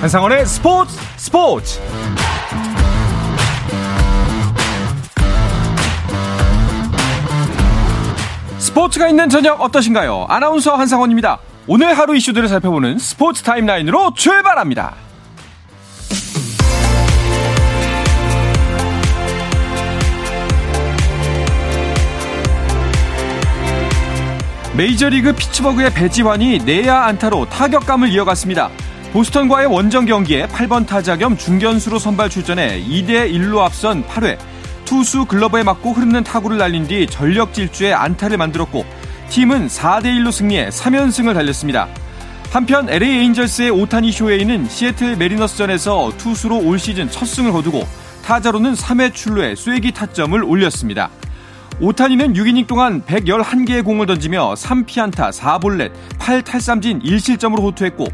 한상원의 스포츠 스포츠 스포츠가 있는 저녁 어떠신가요? 아나운서 한상원입니다. 오늘 하루 이슈들을 살펴보는 스포츠 타임라인으로 출발합니다. 메이저리그 피츠버그의 배지환이 내야 안타로 타격감을 이어갔습니다. 보스턴과의 원정 경기에 8번 타자 겸 중견수로 선발 출전해 2대 1로 앞선 8회 투수 글러브에 맞고 흐르는 타구를 날린 뒤 전력 질주에 안타를 만들었고 팀은 4대 1로 승리해 3연승을 달렸습니다. 한편 LA 에인절스의 오타니 쇼헤이는 시애틀 매리너스전에서 투수로 올 시즌 첫 승을 거두고 타자로는 3회 출루에 쐐기 타점을 올렸습니다. 오타니는 6이닝 동안 111개의 공을 던지며 3피안타 4볼넷 8탈삼진 1실점으로 호투했고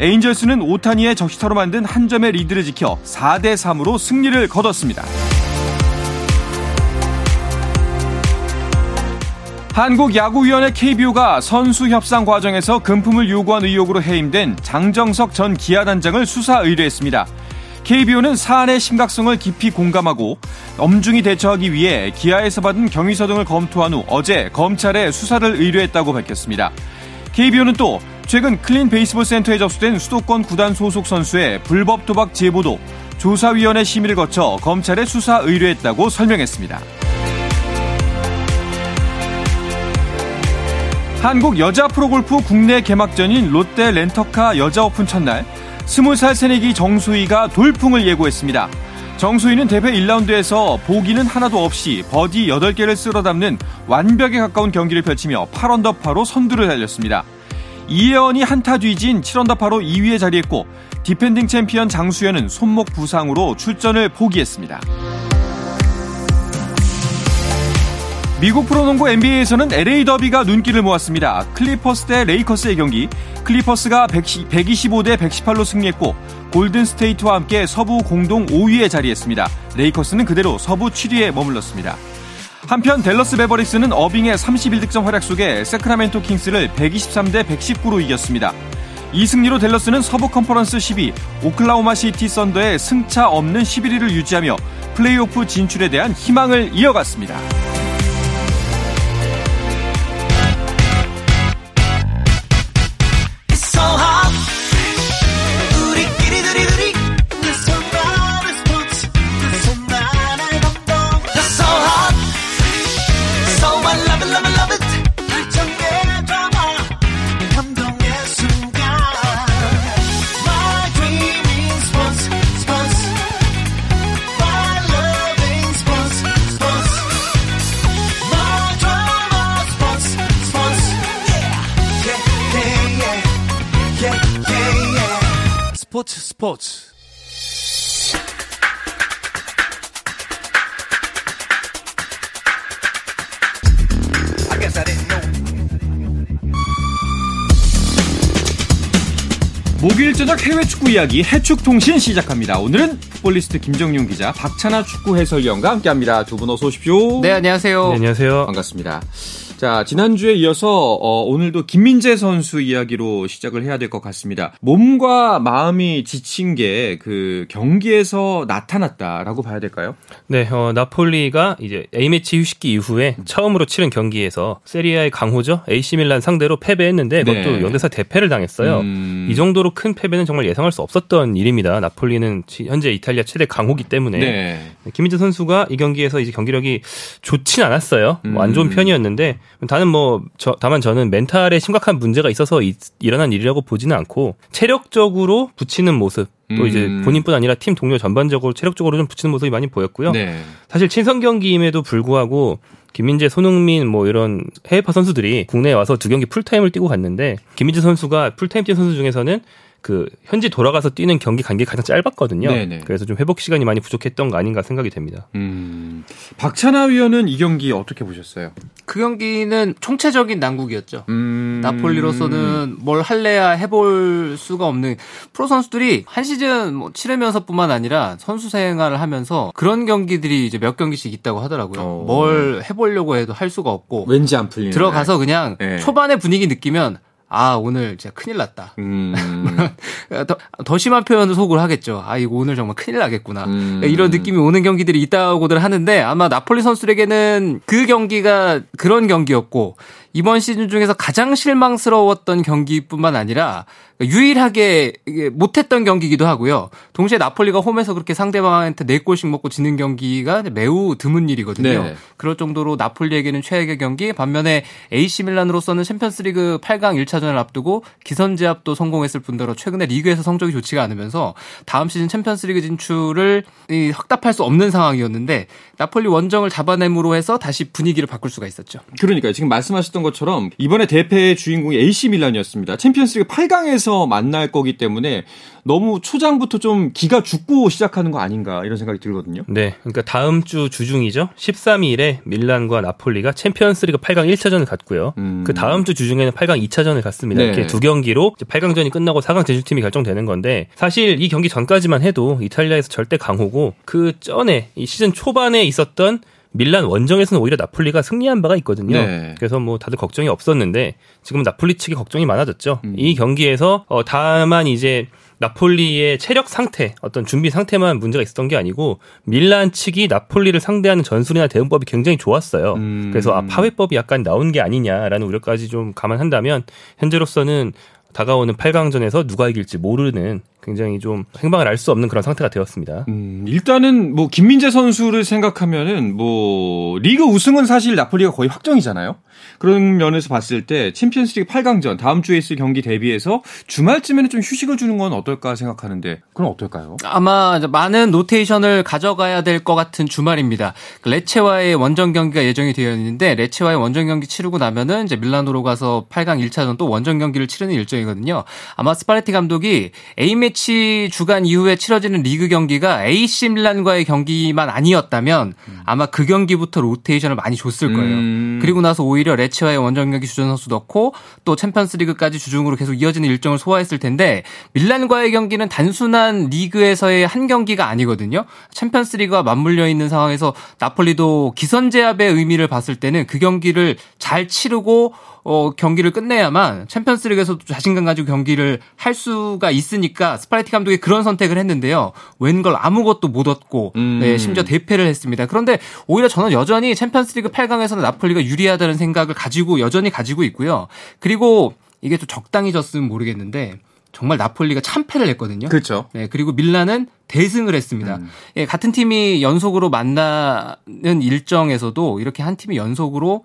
에인절스는 오타니의 적시타로 만든 한 점의 리드를 지켜 4대 3으로 승리를 거뒀습니다. 한국야구위원회 KBO가 선수 협상 과정에서 금품을 요구한 의혹으로 해임된 장정석 전 기아단장을 수사 의뢰했습니다. KBO는 사안의 심각성을 깊이 공감하고 엄중히 대처하기 위해 기아에서 받은 경위서 등을 검토한 후 어제 검찰에 수사를 의뢰했다고 밝혔습니다. KBO는 또 최근 클린 베이스볼 센터에 접수된 수도권 구단 소속 선수의 불법 도박 제보도 조사위원회 심의를 거쳐 검찰에 수사 의뢰했다고 설명했습니다. 한국 여자 프로골프 국내 개막전인 롯데 렌터카 여자 오픈 첫날 20살 새내기 정수희가 돌풍을 예고했습니다. 정수희는 대회 1라운드에서 보기는 하나도 없이 버디 8개를 쓸어 담는 완벽에 가까운 경기를 펼치며 8언더파로 선두를 달렸습니다. 이예원이 한 타 뒤진 7언더파로 2위에 자리했고 디펜딩 챔피언 장수연은 손목 부상으로 출전을 포기했습니다. 미국 프로농구 NBA에서는 LA 더비가 눈길을 모았습니다. 클리퍼스 대 레이커스의 경기. 클리퍼스가 125 대 118로 승리했고 골든 스테이트와 함께 서부 공동 5위에 자리했습니다. 레이커스는 그대로 서부 7위에 머물렀습니다. 한편 댈러스 매버릭스는 어빙의 31득점 활약 속에 새크라멘토 킹스를 123 대 119로 이겼습니다. 이 승리로 댈러스는 서부 컨퍼런스 10위, 오클라호마 시티 썬더와 승차 없는 11위를 유지하며 플레이오프 진출에 대한 희망을 이어갔습니다. 스포츠 목요일 저녁 해외 축구 이야기 해축통신 시작합니다. 오늘은 풋볼리스트 김정용 기자, 박찬아 축구 해설위원과 함께합니다. 두 분 어서 오십시오. 네, 안녕하세요. 네, 안녕하세요. 반갑습니다. 자, 지난주에 이어서 어, 오늘도 김민재 선수 이야기로 시작을 해야 될 것 같습니다. 몸과 마음이 지친 게 그 경기에서 나타났다라고 봐야 될까요? 네, 어, 나폴리가 이제 A매치 휴식기 이후에 처음으로 치른 경기에서 세리아의 강호죠. AC 밀란 상대로 패배했는데 그것도 네. 연대사 대패를 당했어요. 음. 이 정도로 큰 패배는 정말 예상할 수 없었던 일입니다. 나폴리는 지- 현재 이탈리아 최대 강호기 때문에 네. 김민재 선수가 이 경기에서 이제 경기력이 좋진 않았어요. 뭐안 음. 좋은 편이었는데 다는 뭐 저, 다만 저는 멘탈에 심각한 문제가 있어서 이- 일어난 일이라고 보지는 않고 체력적으로 부치는 모습 또 이제 음. 본인뿐 아니라 팀 동료 전반적으로 체력적으로 좀 부치는 모습이 많이 보였고요. 네. 사실 친선 경기임에도 불구하고 김민재, 손흥민 뭐 이런 해외파 선수들이 국내에 와서 두 경기 풀타임을 뛰고 갔는데 김민재 선수가 풀타임 뛴 선수 중에서는 그 현지 돌아가서 뛰는 경기 간격이 가장 짧았거든요. 네네. 그래서 좀 회복 시간이 많이 부족했던 거 아닌가 생각이 됩니다. 음. 박찬하 위원은 이 경기 어떻게 보셨어요? 그 경기는 총체적인 난국이었죠. 음. 나폴리로서는 뭘 할래야 해볼 수가 없는 프로 선수들이 한 시즌 뭐 치르면서뿐만 아니라 선수 생활을 하면서 그런 경기들이 이제 몇 경기씩 있다고 하더라고요. 어. 뭘 해보려고 해도 할 수가 없고 왠지 안 풀리는 들어가서 그냥 네. 초반에 분위기 느끼면 아 오늘 진짜 큰일 났다. 음. 더, 더 심한 표현을 속으로 하겠죠. 아 이거 오늘 정말 큰일 나겠구나. 음. 이런 느낌이 오는 경기들이 있다고들 하는데 아마 나폴리 선수에게는 그 경기가 그런 경기였고 이번 시즌 중에서 가장 실망스러웠던 경기뿐만 아니라 유일하게 못했던 경기기도 하고요. 동시에 나폴리가 홈에서 그렇게 상대방한테 4골씩 먹고 지는 경기가 매우 드문 일이거든요. 네. 그럴 정도로 나폴리에게는 최악의 경기. 반면에 AC 밀란으로서는 챔피언스리그 8강 1차전을 앞두고 기선제압도 성공했을 뿐더러 최근에 리그에서 성적이 좋지가 않으면서 다음 시즌 챔피언스리그 진출을 확답할 수 없는 상황이었는데 나폴리 원정을 잡아냄으로 해서 다시 분위기를 바꿀 수가 있었죠. 그러니까 지금 말씀하셨던 것처럼 이번에 대패의 주인공이 AC 밀란이었습니다. 챔피언스리그 8강에서 만날 거기 때문에 너무 초장부터 좀 기가 죽고 시작하는 거 아닌가 이런 생각이 들거든요. 네. 그러니까 다음 주 주중이죠. 13일에 밀란과 나폴리가 챔피언스리그 8강 1차전을 갔고요. 음. 그 다음 주 주중에는 8강 2차전을 갔습니다. 네. 이렇게 두 경기로 8강전이 끝나고 4강 제출팀이 결정되는 건데 사실 이 경기 전까지만 해도 이탈리아에서 절대 강호고 그 전에 이 시즌 초반에 있었던 밀란 원정에서는 오히려 나폴리가 승리한 바가 있거든요. 네. 그래서 뭐 다들 걱정이 없었는데 지금은 나폴리 측이 걱정이 많아졌죠. 음. 이 경기에서 어 다만 이제 나폴리의 체력 상태, 어떤 준비 상태만 문제가 있었던 게 아니고 밀란 측이 나폴리를 상대하는 전술이나 대응법이 굉장히 좋았어요. 음. 그래서 아 파회법이 약간 나온 게 아니냐라는 우려까지 좀 감안한다면 현재로서는 다가오는 8강전에서 누가 이길지 모르는 굉장히 좀 행방을 알 수 없는 그런 상태가 되었습니다. 음, 일단은 뭐 김민재 선수를 생각하면은 뭐 리그 우승은 사실 나폴리가 거의 확정이잖아요. 그런 면에서 봤을 때 챔피언스리그 8강전 다음 주에 있을 경기 대비해서 주말쯤에는 좀 휴식을 주는 건 어떨까 생각하는데 그럼 어떨까요? 아마 많은 로테이션을 가져가야 될 것 같은 주말입니다. 그 레체와의 원정 경기가 예정이 되어 있는데 레체와의 원정 경기 치르고 나면은 이제 밀라노로 가서 8강 1차전 또 원정 경기를 치르는 일정이거든요. 아마 스팔레티 감독이 A 매치 주간 이후에 치러지는 리그 경기가 AC 밀란과의 경기만 아니었다면 아마 그 경기부터 로테이션을 많이 줬을 거예요. 음. 그리고 나서 오히려 레체와의 원정 경기 주전 선수 넣고 또 챔피언스리그까지 주중으로 계속 이어지는 일정을 소화했을 텐데 밀란과의 경기는 단순한 리그에서의 한 경기가 아니거든요. 챔피언스리그와 맞물려 있는 상황에서 나폴리도 기선제압의 의미를 봤을 때는 그 경기를 잘 치르고 어, 경기를 끝내야만 챔피언스리그에서도 자신감 가지고 경기를 할 수가 있으니까 스팔레티 감독이 그런 선택을 했는데요. 웬걸 아무것도 못 얻고 음. 네, 심지어 대패를 했습니다. 그런데 오히려 저는 여전히 챔피언스리그 8강에서는 나폴리가 유리하다는 생각을 가지고 여전히 가지고 있고요. 그리고 이게 또 적당히 졌으면 모르겠는데 정말 나폴리가 참패를 했거든요. 그렇죠. 네, 그리고 밀란은 대승을 했습니다. 음. 예, 같은 팀이 연속으로 만나는 일정에서도 이렇게 한 팀이 연속으로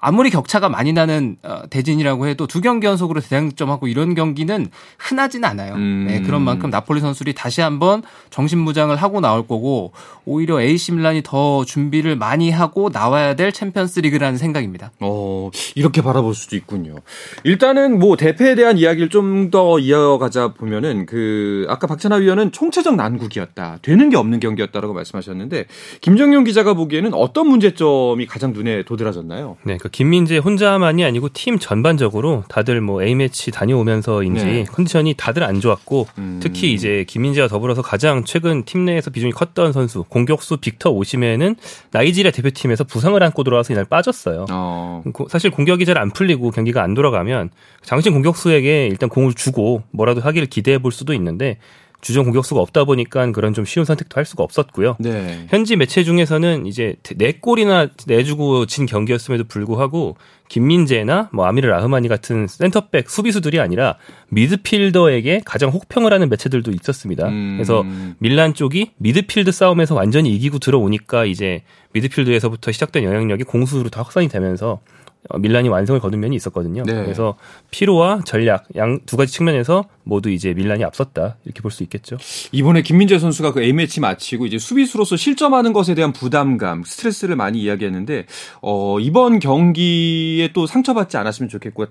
아무리 격차가 많이 나는 어, 대진이라고 해도 두 경기 연속으로 대량 실점하고 이런 경기는 흔하진 않아요. 음. 네, 그런 만큼 나폴리 선수들이 다시 한번 정신무장을 하고 나올 거고 오히려 AC 밀란이 더 준비를 많이 하고 나와야 될 챔피언스 리그라는 생각입니다. 어, 이렇게 바라볼 수도 있군요. 일단은 뭐 대패에 대한 이야기를 좀 더 이어가자 보면은 그 아까 박찬하 위원은 총체적 난국이었다. 되는 게 없는 경기였다라고 말씀하셨는데 김정용 기자가 보기에는 어떤 문제점이 가장 눈에 도드라졌나요? 네, 그 김민재 혼자만이 아니고 팀 전반적으로 다들 뭐 A 매치 다녀오면서인지 네. 컨디션이 다들 안 좋았고 음. 특히 이제 김민재와 더불어서 가장 최근 팀 내에서 비중이 컸던 선수 공격수 빅터 오시메는 나이지리아 대표팀에서 부상을 안고 들어와서 이날 빠졌어요. 어. 고- 사실 공격이 잘 안 풀리고 경기가 안 돌아가면 장신 공격수에게 일단 공을 주고 뭐라도 하기를 기대해 볼 수도 있는데 주전 공격수가 없다 보니까 그런 좀 쉬운 선택도 할 수가 없었고요. 네. 현지 매체 중에서는 이제 네 골이나 내주고 진 경기였음에도 불구하고 김민재나 뭐 아미르 라흐마니 같은 센터백 수비수들이 아니라 미드필더에게 가장 혹평을 하는 매체들도 있었습니다. 음. 그래서 밀란 쪽이 미드필드 싸움에서 완전히 이기고 들어오니까 이제 미드필드에서부터 시작된 영향력이 공수로 다 확산이 되면서 어, 밀란이 완성을 거둔 면이 있었거든요. 네. 그래서 피로와 전략 양 두 가지 측면에서 모두 이제 밀란이 앞섰다 이렇게 볼 수 있겠죠. 이번에 김민재 선수가 그 A매치 마치고 이제 수비수로서 실점하는 것에 대한 부담감, 스트레스를 많이 이야기했는데 어 이번 경기에 또 상처받지 않았으면 좋겠고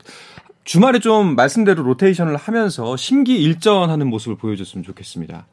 주말에 좀 말씀대로 로테이션을 하면서 심기 일전하는 모습을 보여줬으면 좋겠습니다.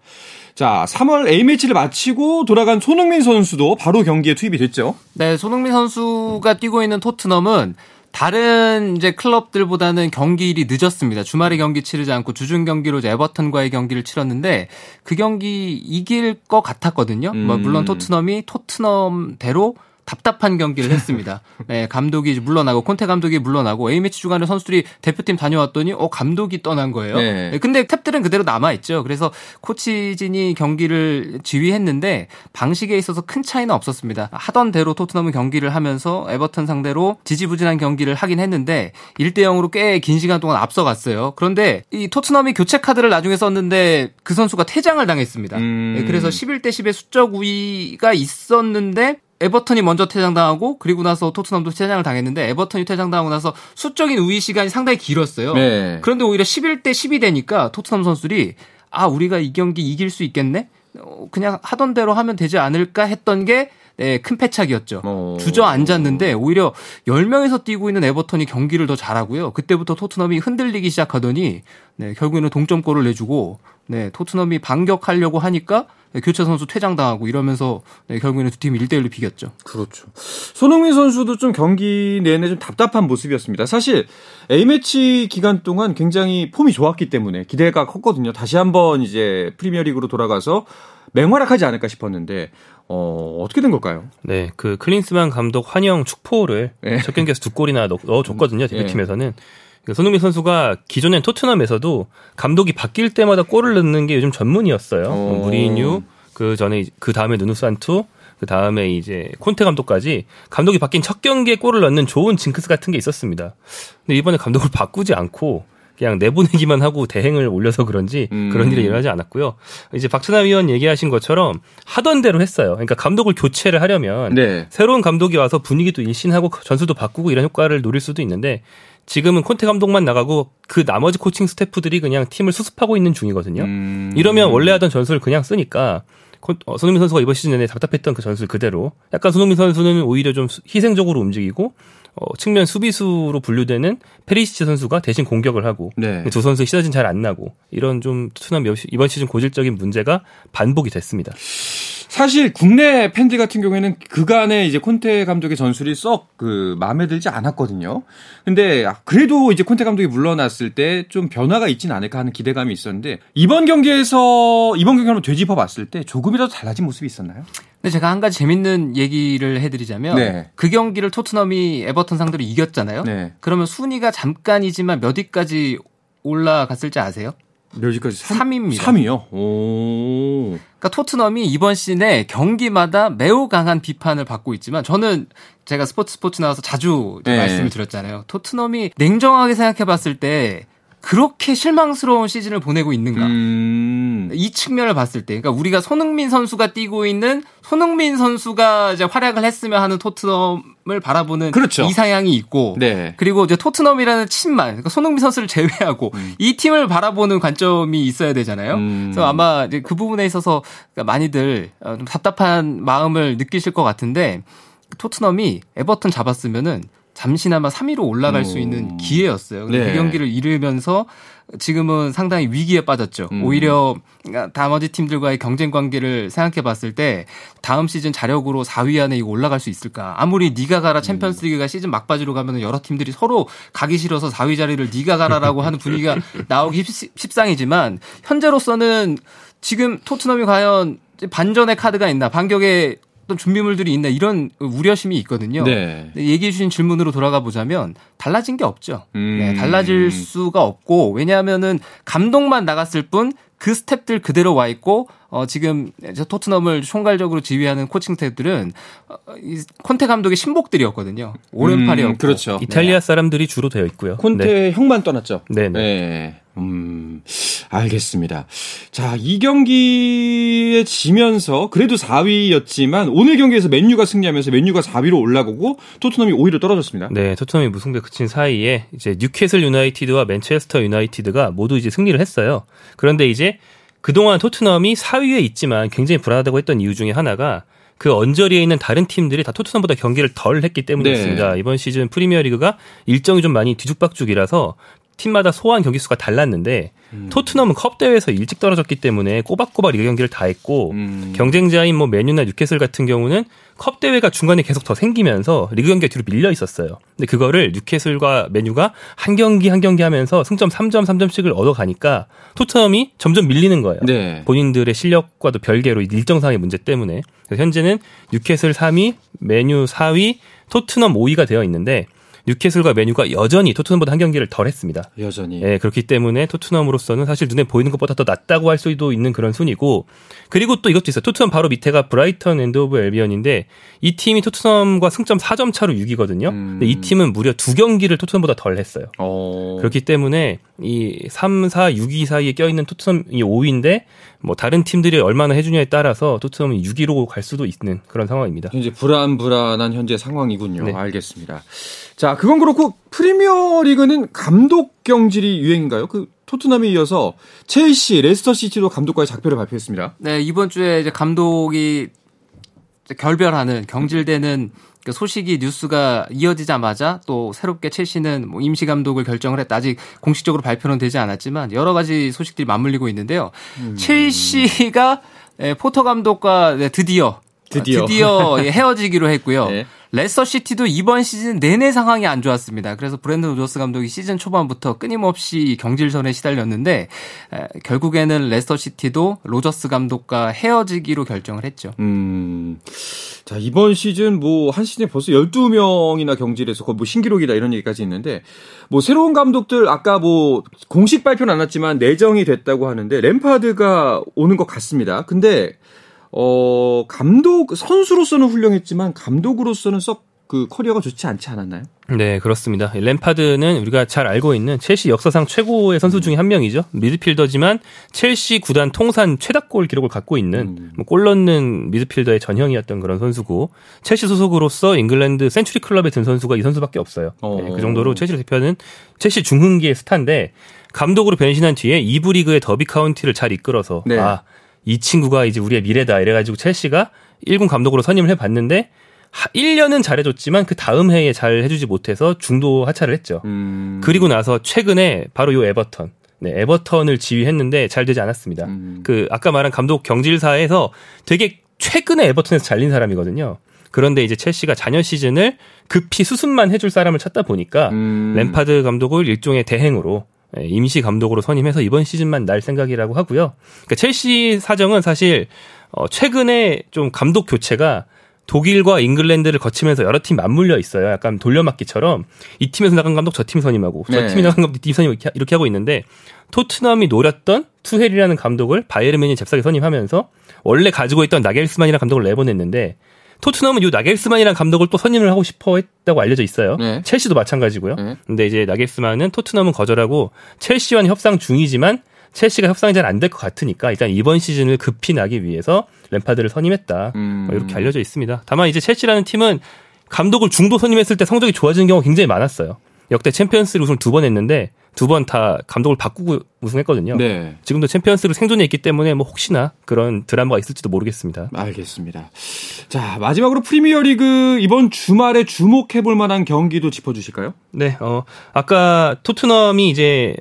자, 3월 A매치를 마치고 돌아간 손흥민 선수도 바로 경기에 투입이 됐죠. 네, 손흥민 선수가 뛰고 있는 토트넘은 다른 이제 클럽들보다는 경기일이 늦었습니다. 주말에 경기 치르지 않고 주중 경기로 이제 에버턴과의 경기를 치렀는데 그 경기 이길 것 같았거든요. 뭐 음. 물론 토트넘이 토트넘대로 답답한 경기를 했습니다. 네, 감독이 물러나고 콘테 감독이 물러나고 A매치 주간에 선수들이 대표팀 다녀왔더니 어 감독이 떠난 거예요. 네. 네, 근데 탭들은 그대로 남아 있죠. 그래서 코치진이 경기를 지휘했는데 방식에 있어서 큰 차이는 없었습니다. 하던 대로 토트넘은 경기를 하면서 에버턴 상대로 지지부진한 경기를 하긴 했는데 1대 0으로 꽤 긴 시간 동안 앞서갔어요. 그런데 이 토트넘이 교체 카드를 나중에 썼는데 그 선수가 퇴장을 당했습니다. 음. 네, 그래서 11대 10의 수적 우위가 있었는데 에버턴이 먼저 퇴장당하고 그리고 나서 토트넘도 퇴장을 당했는데 에버턴이 퇴장당하고 나서 수적인 우위 시간이 상당히 길었어요. 네. 그런데 오히려 11대 10이 되니까 토트넘 선수들이 아 우리가 이 경기 이길 수 있겠네. 어, 그냥 하던 대로 하면 되지 않을까 했던 게 네, 큰 패착이었죠. 어... 주저앉았는데 오히려 10명에서 뛰고 있는 에버턴이 경기를 더 잘하고요. 그때부터 토트넘이 흔들리기 시작하더니 네, 결국에는 동점골을 내주고 네, 토트넘이 반격하려고 하니까 네, 교체 선수 퇴장당하고 이러면서 네, 결국에는 두 팀이 1대1로 비겼죠. 그렇죠. 손흥민 선수도 좀 경기 내내 좀 답답한 모습이었습니다. 사실 A매치 기간 동안 굉장히 폼이 좋았기 때문에 기대가 컸거든요. 다시 한번 이제 프리미어리그로 돌아가서 맹활약하지 않을까 싶었는데 어, 어떻게 된 걸까요? 네, 그 클린스만 감독 환영 축포를 네. 첫 경기에서 두 골이나 넣, 어줬거든요 대표팀에서는. 네. 그 손흥민 선수가 기존엔 토트넘에서도 감독이 바뀔 때마다 골을 넣는 게 요즘 전문이었어요. 어. 무리뉴, 그 전에 그 다음에 누누산투, 그 다음에 이제 콘테 감독까지 감독이 바뀐 첫 경기에 골을 넣는 좋은 징크스 같은 게 있었습니다. 근데 이번에 감독을 바꾸지 않고 그냥 내보내기만 하고 대행을 올려서 그런지 음. 그런 일이 일어나지 않았고요. 이제 박찬하 위원 얘기하신 것처럼 하던 대로 했어요. 그러니까 감독을 교체를 하려면 네. 새로운 감독이 와서 분위기도 일신하고 전술도 바꾸고 이런 효과를 노릴 수도 있는데 지금은 콘테 감독만 나가고 그 나머지 코칭 스태프들이 그냥 팀을 수습하고 있는 중이거든요. 음. 이러면 원래 하던 전술을 그냥 쓰니까 어, 손흥민 선수가 이번 시즌 내내 답답했던 그 전술 그대로 약간 손흥민 선수는 오히려 좀 희생적으로 움직이고 어, 측면 수비수로 분류되는 페리시치 선수가 대신 공격을 하고 네. 두 선수 시너진 잘 안 나고 이런 좀 토트넘 이번 시즌 고질적인 문제가 반복이 됐습니다. 사실 국내 팬들 같은 경우에는 그간에 이제 콘테 감독의 전술이 썩 그 마음에 들지 않았거든요. 근데 그래도 이제 콘테 감독이 물러났을 때 좀 변화가 있진 않을까 하는 기대감이 있었는데 이번 경기에서 이번 경기 한번 되짚어 봤을 때 조금이라도 달라진 모습이 있었나요? 근데 제가 한 가지 재밌는 얘기를 해드리자면 네. 그 경기를 토트넘이 에버턴 상대로 이겼잖아요. 네. 그러면 순위가 잠깐이지만 몇 위까지 올라갔을지 아세요? 몇 위까지? 3, 위입니다 3위요? 오. 그러니까 토트넘이 이번 시즌에 경기마다 매우 강한 비판을 받고 있지만 저는 제가 스포츠 스포츠 나와서 자주 네. 말씀을 드렸잖아요. 토트넘이 냉정하게 생각해 봤을 때 그렇게 실망스러운 시즌을 보내고 있는가? 음... 이 측면을 봤을 때, 그러니까 우리가 손흥민 선수가 뛰고 있는 손흥민 선수가 이제 활약을 했으면 하는 토트넘을 바라보는 그렇죠. 이상향이 있고, 네. 그리고 이제 토트넘이라는 팀만, 그러니까 손흥민 선수를 제외하고 음. 이 팀을 바라보는 관점이 있어야 되잖아요. 음... 그래서 아마 이제 그 부분에 있어서 그러니까 많이들 어, 좀 답답한 마음을 느끼실 것 같은데 토트넘이 에버턴 잡았으면은 잠시나마 3위로 올라갈 오. 수 있는 기회였어요. 근데 그 네. 그 경기를 잃으면서 지금은 상당히 위기에 빠졌죠. 음. 오히려 나머지 팀들과의 경쟁 관계를 생각해 봤을 때 다음 시즌 자력으로 4위 안에 이거 올라갈 수 있을까? 아무리 니가 가라 챔피언스 리그가 시즌 막바지로 가면 여러 팀들이 서로 가기 싫어서 4위 자리를 니가 가라라고 하는 분위기가 나오기 십상이지만 현재로서는 지금 토트넘이 과연 반전의 카드가 있나 반격의 어떤 준비물들이 있나 이런 우려심이 있거든요. 네. 얘기해 주신 질문으로 돌아가 보자면 달라진 게 없죠. 음. 네, 달라질 수가 없고 왜냐하면은 감독만 나갔을 뿐 그 스탭들 그대로 와 있고 어 지금 토트넘을 총괄적으로 지휘하는 코칭 스탭들은 어, 이 콘테 감독의 신복들이었거든요. 오른팔이었고 음, 그렇죠. 이탈리아 사람들이 주로 되어 있고요. 콘테 네. 형만 떠났죠. 네 네. 네. 음, 알겠습니다. 자, 이 경기에 지면서 그래도 4위였지만 오늘 경기에서 맨유가 승리하면서 맨유가 4위로 올라가고 토트넘이 5위로 떨어졌습니다. 네, 토트넘이 무승부에 그친 사이에 이제 뉴캐슬 유나이티드와 맨체스터 유나이티드가 모두 이제 승리를 했어요. 그런데 이제 그동안 토트넘이 4위에 있지만 굉장히 불안하다고 했던 이유 중에 하나가 그 언저리에 있는 다른 팀들이 다 토트넘보다 경기를 덜 했기 때문이었습니다. 네. 이번 시즌 프리미어리그가 일정이 좀 많이 뒤죽박죽이라서 팀마다 소화한 경기 수가 달랐는데 음. 토트넘은 컵 대회에서 일찍 떨어졌기 때문에 꼬박꼬박 리그 경기를 다 했고 음. 경쟁자인 뭐 메뉴나 뉴캐슬 같은 경우는 컵 대회가 중간에 계속 더 생기면서 리그 경기가 뒤로 밀려 있었어요. 근데 그거를 뉴캐슬과 메뉴가 한 경기 한 경기 하면서 승점 3점 3점씩을 얻어 가니까 토트넘이 점점 밀리는 거예요. 네. 본인들의 실력과도 별개로 일정상의 문제 때문에 현재는 뉴캐슬 3위, 맨유 4위, 토트넘 5위가 되어 있는데 뉴캐슬과 맨유가 여전히 토트넘보다 한 경기를 덜 했습니다. 여전히. 예, 그렇기 때문에 토트넘으로서는 사실 눈에 보이는 것보다 더 낫다고 할 수도 있는 그런 순위고 그리고 또 이것도 있어요. 토트넘 바로 밑에가 브라이턴 앤드 호브 앨비언인데 이 팀이 토트넘과 승점 4점 차로 6위거든요. 음. 근데 이 팀은 무려 두 경기를 토트넘보다 덜 했어요. 오. 어. 그렇기 때문에 이 3, 4, 6위 사이에 껴있는 토트넘이 5위인데 뭐 다른 팀들이 얼마나 해주냐에 따라서 토트넘이 6위로 갈 수도 있는 그런 상황입니다. 현재 불안불안한 현재 상황이군요. 네. 알겠습니다. 자, 그건 그렇고 프리미어 리그는 감독 경질이 유행인가요? 그 토트넘에 이어서 첼시, 레스터 시티도 감독과의 작별을 발표했습니다. 네, 이번 주에 이제 감독이 결별하는 경질되는 그 소식이 뉴스가 이어지자마자 또 새롭게 첼시는 뭐 임시 감독을 결정을 했다. 아직 공식적으로 발표는 되지 않았지만 여러 가지 소식들이 맞물리고 있는데요. 음. 첼시가 포터 감독과 드디어 드디어, 드디어 헤어지기로 했고요. 네. 레스터 시티도 이번 시즌 내내 상황이 안 좋았습니다. 그래서 브렌던 로저스 감독이 시즌 초반부터 끊임없이 경질설에 시달렸는데 에, 결국에는 레스터 시티도 로저스 감독과 헤어지기로 결정을 했죠. 음. 자, 이번 시즌 뭐 한 시즌에 벌써 12명이나 경질해서 거의 뭐 신기록이다 이런 얘기까지 있는데 뭐 새로운 감독들 아까 뭐 공식 발표는 안 났지만 내정이 됐다고 하는데 램파드가 오는 것 같습니다. 근데 어, 감독, 선수로서는 훌륭했지만 감독으로서는 썩 그 커리어가 좋지 않지 않았나요? 네, 그렇습니다. 램파드는 우리가 잘 알고 있는 첼시 역사상 최고의 선수 중에 한 명이죠. 미드필더지만 첼시 구단 통산 최다골 기록을 갖고 있는 음. 뭐골 넣는 미드필더의 전형이었던 그런 선수고 첼시 소속으로서 잉글랜드 센추리 클럽에 든 선수가 이 선수밖에 없어요. 네, 그 정도로 첼시 대표는 첼시 중흥기의 스타인데 감독으로 변신한 뒤에 이부 리그의 더비 카운티를 잘 이끌어서 네. 아 이 친구가 이제 우리의 미래다 이래가지고 첼시가 1군 감독으로 선임을 해봤는데 1년은 잘해줬지만 그 다음 해에 잘 해주지 못해서 중도 하차를 했죠. 음. 그리고 나서 최근에 바로 요 에버턴. 네, 에버턴을 지휘했는데 잘 되지 않았습니다. 음. 그 아까 말한 감독 경질사에서 되게 최근에 에버턴에서 잘린 사람이거든요. 그런데 이제 첼시가 자녀 시즌을 급히 수습만 해줄 사람을 찾다 보니까 음. 램파드 감독을 일종의 대행으로 예, 임시 감독으로 선임해서 이번 시즌만 날 생각이라고 하고요. 그러니까 첼시 사정은 사실 어 최근에 좀 감독 교체가 독일과 잉글랜드를 거치면서 여러 팀 맞물려 있어요. 약간 돌려막기처럼 이 팀에서 나간 감독 저팀 선임하고 저 네. 팀이 나간 감독 이팀 선임 이렇게 하고 있는데 토트넘이 노렸던 투헬이라는 감독을 바이에르 이 잽싸게 선임하면서 원래 가지고 있던 나겔스만이라는 감독을 내보냈는데 토트넘은 요 나겔스만이라는 감독을 또 선임을 하고 싶어 했다고 알려져 있어요. 네. 첼시도 마찬가지고요. 네. 근데 이제 나겔스만은 토트넘은 거절하고 첼시와는 협상 중이지만 첼시가 협상이 잘 안 될 것 같으니까 일단 이번 시즌을 급히 나기 위해서 램파드를 선임했다. 음. 뭐 이렇게 알려져 있습니다. 다만 이제 첼시라는 팀은 감독을 중도 선임했을 때 성적이 좋아지는 경우가 굉장히 많았어요. 역대 챔피언스를 우승을 두 번 했는데 두 번 다 감독을 바꾸고 우승했거든요. 네. 지금도 챔피언스를 생존해 있기 때문에 뭐 혹시나 그런 드라마가 있을지도 모르겠습니다. 알겠습니다. 자 마지막으로 프리미어리그 이번 주말에 주목해 볼 만한 경기도 짚어주실까요? 네. 어 아까 토트넘이 이제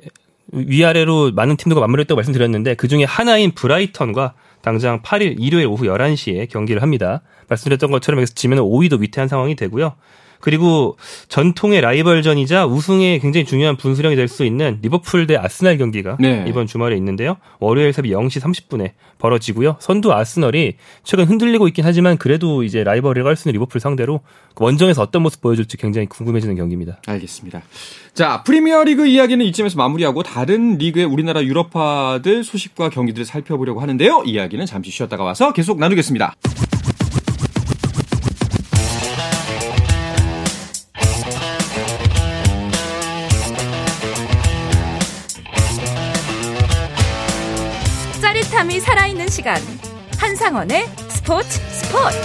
위아래로 많은 팀들과 맞물렸다고 말씀드렸는데 그 중에 하나인 브라이턴과 당장 8일 일요일 오후 11시에 경기를 합니다. 말씀드렸던 것처럼 여기서 지면 5위도 위태한 상황이 되고요. 그리고 전통의 라이벌전이자 우승에 굉장히 중요한 분수령이 될 수 있는 리버풀 대 아스날 경기가 네. 이번 주말에 있는데요. 월요일 새벽 0시 30분에 벌어지고요. 선두 아스널이 최근 흔들리고 있긴 하지만 그래도 이제 라이벌을 할수 있는 리버풀 상대로 원정에서 어떤 모습 보여줄지 굉장히 궁금해지는 경기입니다. 알겠습니다. 자, 프리미어리그 이야기는 이쯤에서 마무리하고 다른 리그의 우리나라 유럽파들 소식과 경기들을 살펴보려고 하는데요. 이야기는 잠시 쉬었다가 와서 계속 나누겠습니다. 짜릿함이 살아있는 시간 한상원의 스포츠 스포츠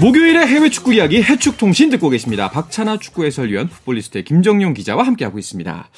목요일의 해외 축구 이야기 해축통신 듣고 계십니다. 박찬아 축구 해설위원 풋볼리스트의 김정용 기자와 함께하고 있습니다.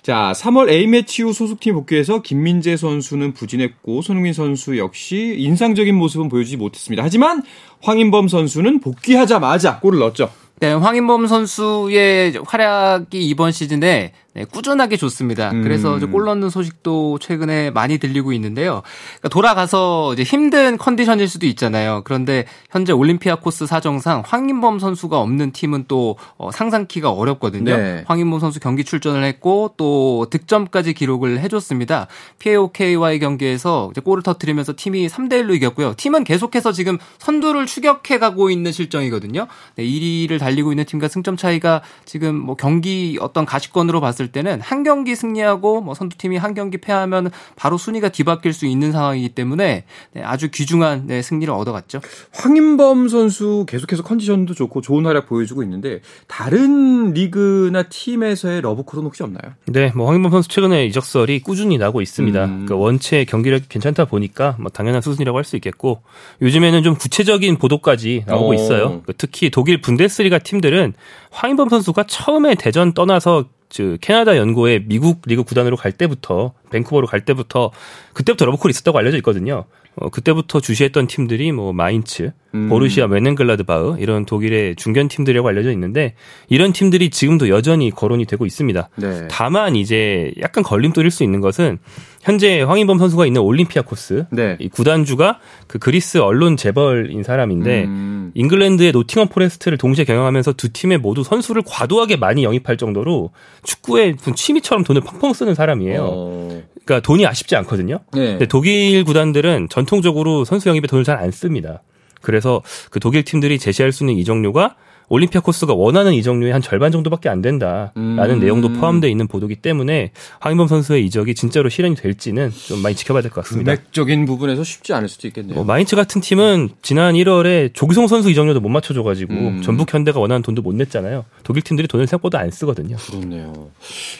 자, 3월 A매치 후 소속팀 복귀해서 김민재 선수는 부진했고 손흥민 선수 역시 인상적인 모습은 보여주지 못했습니다. 하지만 황인범 선수는 복귀하자마자 골을 넣었죠. 네, 황인범 선수의 활약이 이번 시즌에 네, 꾸준하게 좋습니다. 음. 그래서 골 넣는 소식도 최근에 많이 들리고 있는데요. 그러니까 돌아가서 이제 힘든 컨디션일 수도 있잖아요. 그런데 현재 올림피아 코스 사정상 황인범 선수가 없는 팀은 또 어, 상상키가 어렵거든요. 네. 황인범 선수 경기 출전을 했고 또 득점까지 기록을 해줬습니다. PAOK와의 경기에서 골을 터뜨리면서 팀이 3대 1로 이겼고요. 팀은 계속해서 지금 선두를 추격해가고 있는 실정이거든요. 네, 1위를 달리고 있는 팀과 승점 차이가 지금 뭐 경기 어떤 가시권으로 봤을 때는 한 경기 승리하고 뭐 선두팀이 한 경기 패하면 바로 순위가 뒤바뀔 수 있는 상황이기 때문에 네, 아주 귀중한 네, 승리를 얻어갔죠. 황인범 선수 계속해서 컨디션도 좋고 좋은 활약 보여주고 있는데 다른 리그나 팀에서의 러브콜은 혹시 없나요? 네, 뭐 황인범 선수 최근에 이적설이 꾸준히 나고 있습니다. 음. 그 원체 경기력이 괜찮다 보니까 뭐 당연한 수순이라고 할 수 있겠고 요즘에는 좀 구체적인 보도까지 나오고 어. 있어요. 그 특히 독일 분데스리가 팀들은 황인범 선수가 처음에 대전 떠나서 그 캐나다 연고에 미국 리그 구단으로 갈 때부터 밴쿠버로 갈 때부터 그때부터 러브콜이 있었다고 알려져 있거든요. 어, 그때부터 주시했던 팀들이 뭐 마인츠, 음. 보루시아 묀헨글라트바흐 이런 독일의 중견 팀들이라고 알려져 있는데 이런 팀들이 지금도 여전히 거론이 되고 있습니다. 네. 다만 이제 약간 걸림돌일 수 있는 것은 현재 황인범 선수가 있는 올림피아코스 네. 이 구단주가 그 그리스 언론 재벌인 사람인데 음. 잉글랜드의 노팅엄 포레스트를 동시에 경영하면서 두 팀에 모두 선수를 과도하게 많이 영입할 정도로 축구에 취미처럼 돈을 펑펑 쓰는 사람이에요. 어. 그러니까 돈이 아쉽지 않거든요. 네. 근데 독일 구단들은 전통적으로 선수 영입에 돈을 잘 안 씁니다. 그래서 그 독일 팀들이 제시할 수 있는 이적료가 올림피아 코스가 원하는 이적료의 한 절반 정도밖에 안 된다라는 음. 내용도 포함되어 있는 보도기 때문에 황인범 선수의 이적이 진짜로 실현이 될지는 좀 많이 지켜봐야 될 것 같습니다. 금액적인 부분에서 쉽지 않을 수도 있겠네요. 뭐 마인츠 같은 팀은 지난 1월에 조기성 선수 이적료도 못 맞춰줘가지고 음. 전북 현대가 원하는 돈도 못 냈잖아요. 독일 팀들이 돈을 생각보다 안 쓰거든요. 그렇네요.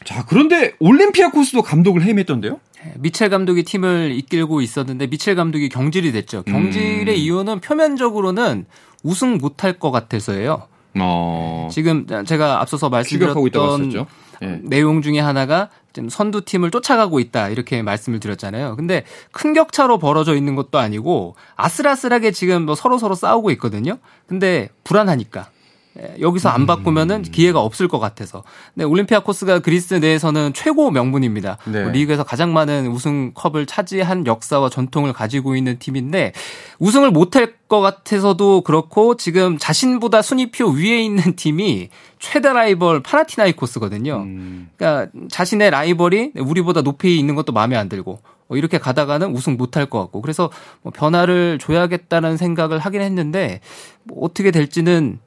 자, 그런데 올림피아 코스도 감독을 해임했던데요? 미첼 감독이 팀을 이끌고 있었는데 미첼 감독이 경질이 됐죠. 경질의 이유는 표면적으로는 우승 못할 것 같아서예요. 어. 지금 제가 앞서서 말씀드렸던. 예. 내용 중에 하나가 지금 선두 팀을 쫓아가고 있다 이렇게 말씀을 드렸잖아요. 근데 큰 격차로 벌어져 있는 것도 아니고 아슬아슬하게 지금 뭐 서로 서로 싸우고 있거든요. 근데 불안하니까 예, 여기서 안 바꾸면은 기회가 없을 것 같아서. 근데 올림피아 코스가 그리스 내에서는 최고 명분입니다. 네. 뭐 리그에서 가장 많은 우승컵을 차지한 역사와 전통을 가지고 있는 팀인데 우승을 못할 것 같아서도 그렇고 지금 자신보다 순위표 위에 있는 팀이 최대 라이벌 파나티나이코스거든요. 음. 그러니까 자신의 라이벌이 우리보다 높이 있는 것도 마음에 안 들고 어, 이렇게 가다가는 우승 못할 것 같고 그래서 뭐 변화를 줘야겠다는 생각을 하긴 했는데 뭐 어떻게 될지는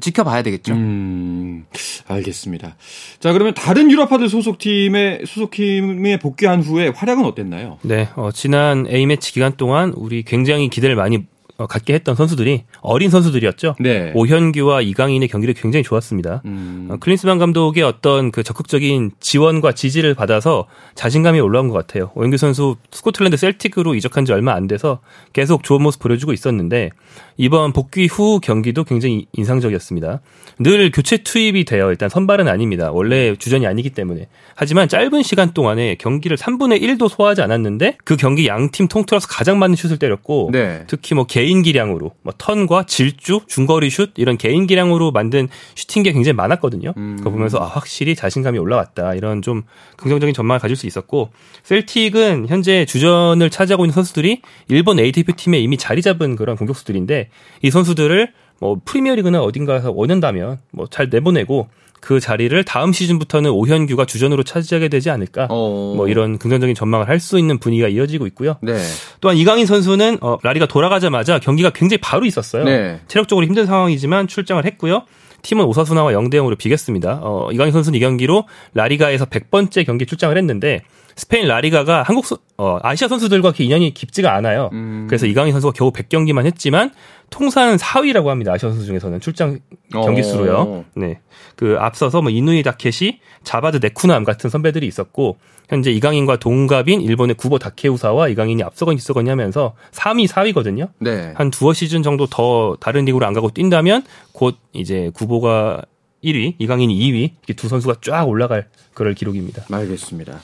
지켜봐야 되겠죠. 음, 알겠습니다. 자, 그러면 다른 유럽파들 소속팀의 소속팀에 복귀한 후에 활약은 어땠나요? 네, 어, 지난 A매치 기간 동안 우리 굉장히 기대를 많이 어, 갖게 했던 선수들이 어린 선수들이었죠. 네. 오현규와 이강인의 경기력이 굉장히 좋았습니다. 음. 어, 클린스만 감독의 어떤 그 적극적인 지원과 지지를 받아서 자신감이 올라온 것 같아요. 오현규 선수 스코틀랜드 셀틱으로 이적한 지 얼마 안 돼서 계속 좋은 모습 보여주고 있었는데 이번 복귀 후 경기도 굉장히 인상적이었습니다. 늘 교체 투입이 돼요. 일단 선발은 아닙니다. 원래 주전이 아니기 때문에. 하지만 짧은 시간 동안에 경기를 3분의 1도 소화하지 않았는데 그 경기 양 팀 통틀어서 가장 많은 슛을 때렸고 네. 특히 뭐 개인 기량으로 뭐 턴과 질주, 중거리 슛 이런 개인 기량으로 만든 슈팅이 굉장히 많았거든요. 음. 그거 보면서 아 확실히 자신감이 올라왔다 이런 좀 긍정적인 전망을 가질 수 있었고 셀틱은 현재 주전을 차지하고 있는 선수들이 일본 ATP 팀에 이미 자리 잡은 그런 공격수들인데 이 선수들을 뭐 프리미어리그나 어딘가에서 원한다면 뭐 잘 내보내고 그 자리를 다음 시즌부터는 오현규가 주전으로 차지하게 되지 않을까 어. 뭐 이런 긍정적인 전망을 할 수 있는 분위기가 이어지고 있고요. 네. 또한 이강인 선수는 어, 라리가 돌아가자마자 경기가 굉장히 바로 있었어요. 네. 체력적으로 힘든 상황이지만 출장을 했고요. 팀은 오사수나와 0대 0으로 비겼습니다. 어, 이강인 선수는 이 경기로 라리가에서 100번째 경기 출장을 했는데 스페인 라리가가 한국 선- 어, 아시아 선수들과 그 인연이 깊지가 않아요. 음. 그래서 이강인 선수가 겨우 100경기만 했지만 통산 4위라고 합니다. 아시아 선수 중에서는 출장 경기 수로요. 어. 네. 그 앞서서 뭐 이누이 다케시, 자바드 네쿠남 같은 선배들이 있었고 현재 이강인과 동갑인 일본의 구보 다케후사와 이강인이 앞서거니 뒤서거니 하면서 3위, 4위거든요. 네. 한 두어 시즌 정도 더 다른 리그로 안 가고 뛴다면 곧 이제 구보가 1위, 이강인이 2위 이렇게 두 선수가 쫙 올라갈 그럴 기록입니다. 알겠습니다.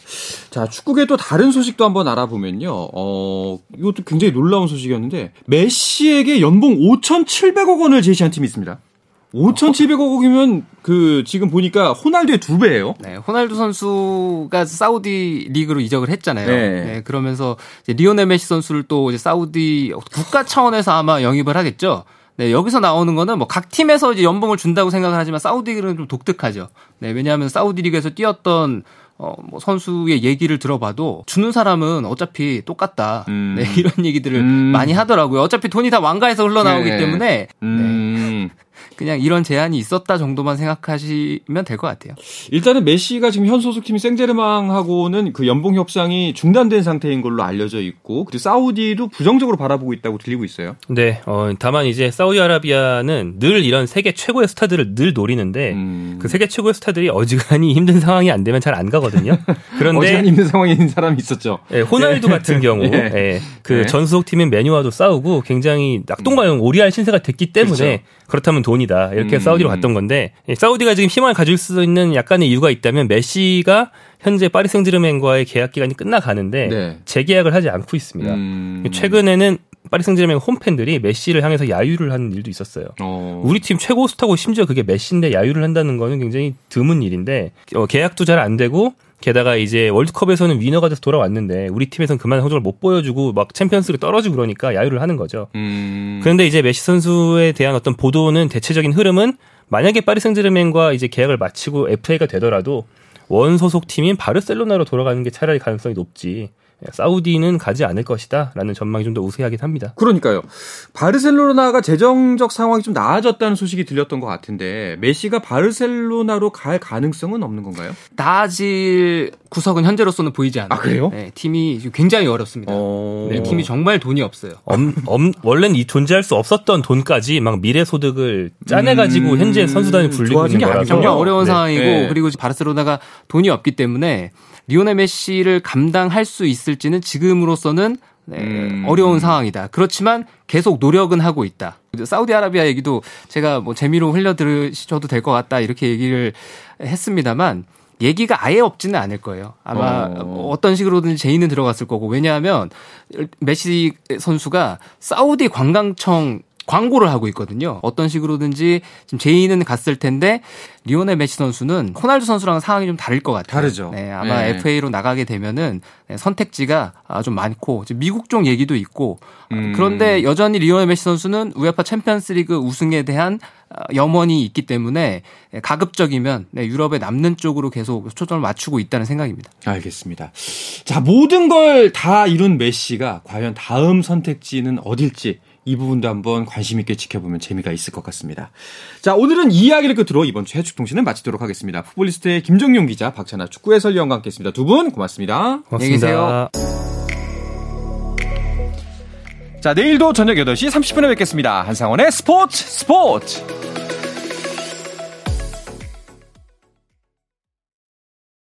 자, 축구계 또 다른 소식도 한번 알아보면요. 어, 이것도 굉장히 놀라운 소식이었는데, 메시에게 연봉 5,700억 원을 제시한 팀이 있습니다. 5,700억이면 그 지금 보니까 호날두의 두 배예요. 네, 호날두 선수가 사우디 리그로 이적을 했잖아요. 네. 네, 그러면서 이제 리오넬 메시 선수를 또 이제 사우디 국가 차원에서 아마 영입을 하겠죠. 네, 여기서 나오는 거는 뭐 각 팀에서 이제 연봉을 준다고 생각을 하지만 사우디 리그는 좀 독특하죠. 네, 왜냐하면 사우디 리그에서 뛰었던 어, 뭐 선수의 얘기를 들어봐도 주는 사람은 어차피 똑같다. 음. 네, 이런 얘기들을 음. 많이 하더라고요. 어차피 돈이 다 왕가에서 흘러나오기 네. 때문에 네, 음. 그냥 이런 제한이 있었다 정도만 생각하시면 될 것 같아요. 일단은 메시가 지금 현 소속팀인 생제르망하고는 그 연봉 협상이 중단된 상태인 걸로 알려져 있고 그리고 사우디도 부정적으로 바라보고 있다고 들리고 있어요. 네, 어, 다만 이제 사우디아라비아는 늘 이런 세계 최고의 스타들을 늘 노리는데 음. 그 세계 최고의 스타들이 어지간히 힘든 상황이 안 되면 잘 안 가거든요. 그런데 어지간히 힘든 상황에 있는 사람이 있었죠. 예, 호날두 같은 경우 예. 예, 그 네. 전 소속팀인 메뉴와도 싸우고 굉장히 낙동강용 오리알 신세가 됐기 때문에 그렇죠. 그렇다면 돈 이다 이렇게 음. 사우디로 갔던 건데 예, 사우디가 지금 희망을 가질 수 있는 약간의 이유가 있다면 메시가 현재 파리 생제르맹과의 계약 기간이 끝나가는데 네. 재계약을 하지 않고 있습니다. 음. 최근에는 파리 생제르맹 홈팬들이 메시를 향해서 야유를 하는 일도 있었어요. 어. 우리 팀 최고 스타고 심지어 그게 메시인데 야유를 한다는 거는 굉장히 드문 일인데 어, 계약도 잘 안 되고 게다가 이제 월드컵에서는 winner가 돼서 돌아왔는데 우리 팀에서는 그만 성적을 못 보여주고 막 챔피언스를 떨어지고 그러니까 야유를 하는 거죠. 음. 그런데 이제 메시 선수에 대한 어떤 보도는 대체적인 흐름은 만약에 파리 생제르맹과 이제 계약을 마치고 FA가 되더라도 원 소속 팀인 바르셀로나로 돌아가는 게 차라리 가능성이 높지. 사우디는 가지 않을 것이다라는 전망이 좀 더 우세하긴 합니다. 그러니까요. 바르셀로나가 재정적 상황이 좀 나아졌다는 소식이 들렸던 것 같은데 메시가 바르셀로나로 갈 가능성은 없는 건가요? 나아질 구석은 현재로서는 보이지 않아요. 아, 그래요? 네, 팀이 굉장히 어렵습니다. 어. 네, 팀이 정말 돈이 없어요. 엄, 엄, 원래는 이 존재할 수 없었던 돈까지 막 미래 소득을 짜내가지고 음, 현재 선수단이 불리고 있는 게 거라서. 정말 어려운 네. 상황이고 네. 그리고 바르셀로나가 돈이 없기 때문에 리오넬 메시를 감당할 수 있을지는 지금으로서는 네, 음. 어려운 상황이다. 그렇지만 계속 노력은 하고 있다. 사우디아라비아 얘기도 제가 뭐 재미로 흘려 들으셔도 될 것 같다 이렇게 얘기를 했습니다만 얘기가 아예 없지는 않을 거예요. 아마 어. 어. 떤 식으로든 제의는 들어갔을 거고 왜냐하면 메시 선수가 사우디 관광청 광고를 하고 있거든요. 어떤 식으로든지 지금 제의는 갔을 텐데 리오넬 메시 선수는 호날두 선수랑 상황이 좀 다를 것 같아요. 다르죠. 네, 아마 네. FA로 나가게 되면은 네, 선택지가 아, 좀 많고 지금 미국 쪽 얘기도 있고 음. 그런데 여전히 리오넬 메시 선수는 UEFA 챔피언스리그 우승에 대한 아, 염원이 있기 때문에 가급적이면 네, 유럽에 남는 쪽으로 계속 초점을 맞추고 있다는 생각입니다. 알겠습니다. 자, 모든 걸 다 이룬 메시가 과연 다음 선택지는 어딜지 이 부분도 한번 관심 있게 지켜보면 재미가 있을 것 같습니다. 자, 오늘은 이 이야기를 끝으로 이번 주 해축 통신을 마치도록 하겠습니다. 풋볼리스트의 김정용 기자, 박찬아 축구 해설위원과 함께했습니다. 두 분 고맙습니다. 안녕히 계세요. 자, 내일도 저녁 8시 30분에 뵙겠습니다. 한상원의 스포츠 스포츠!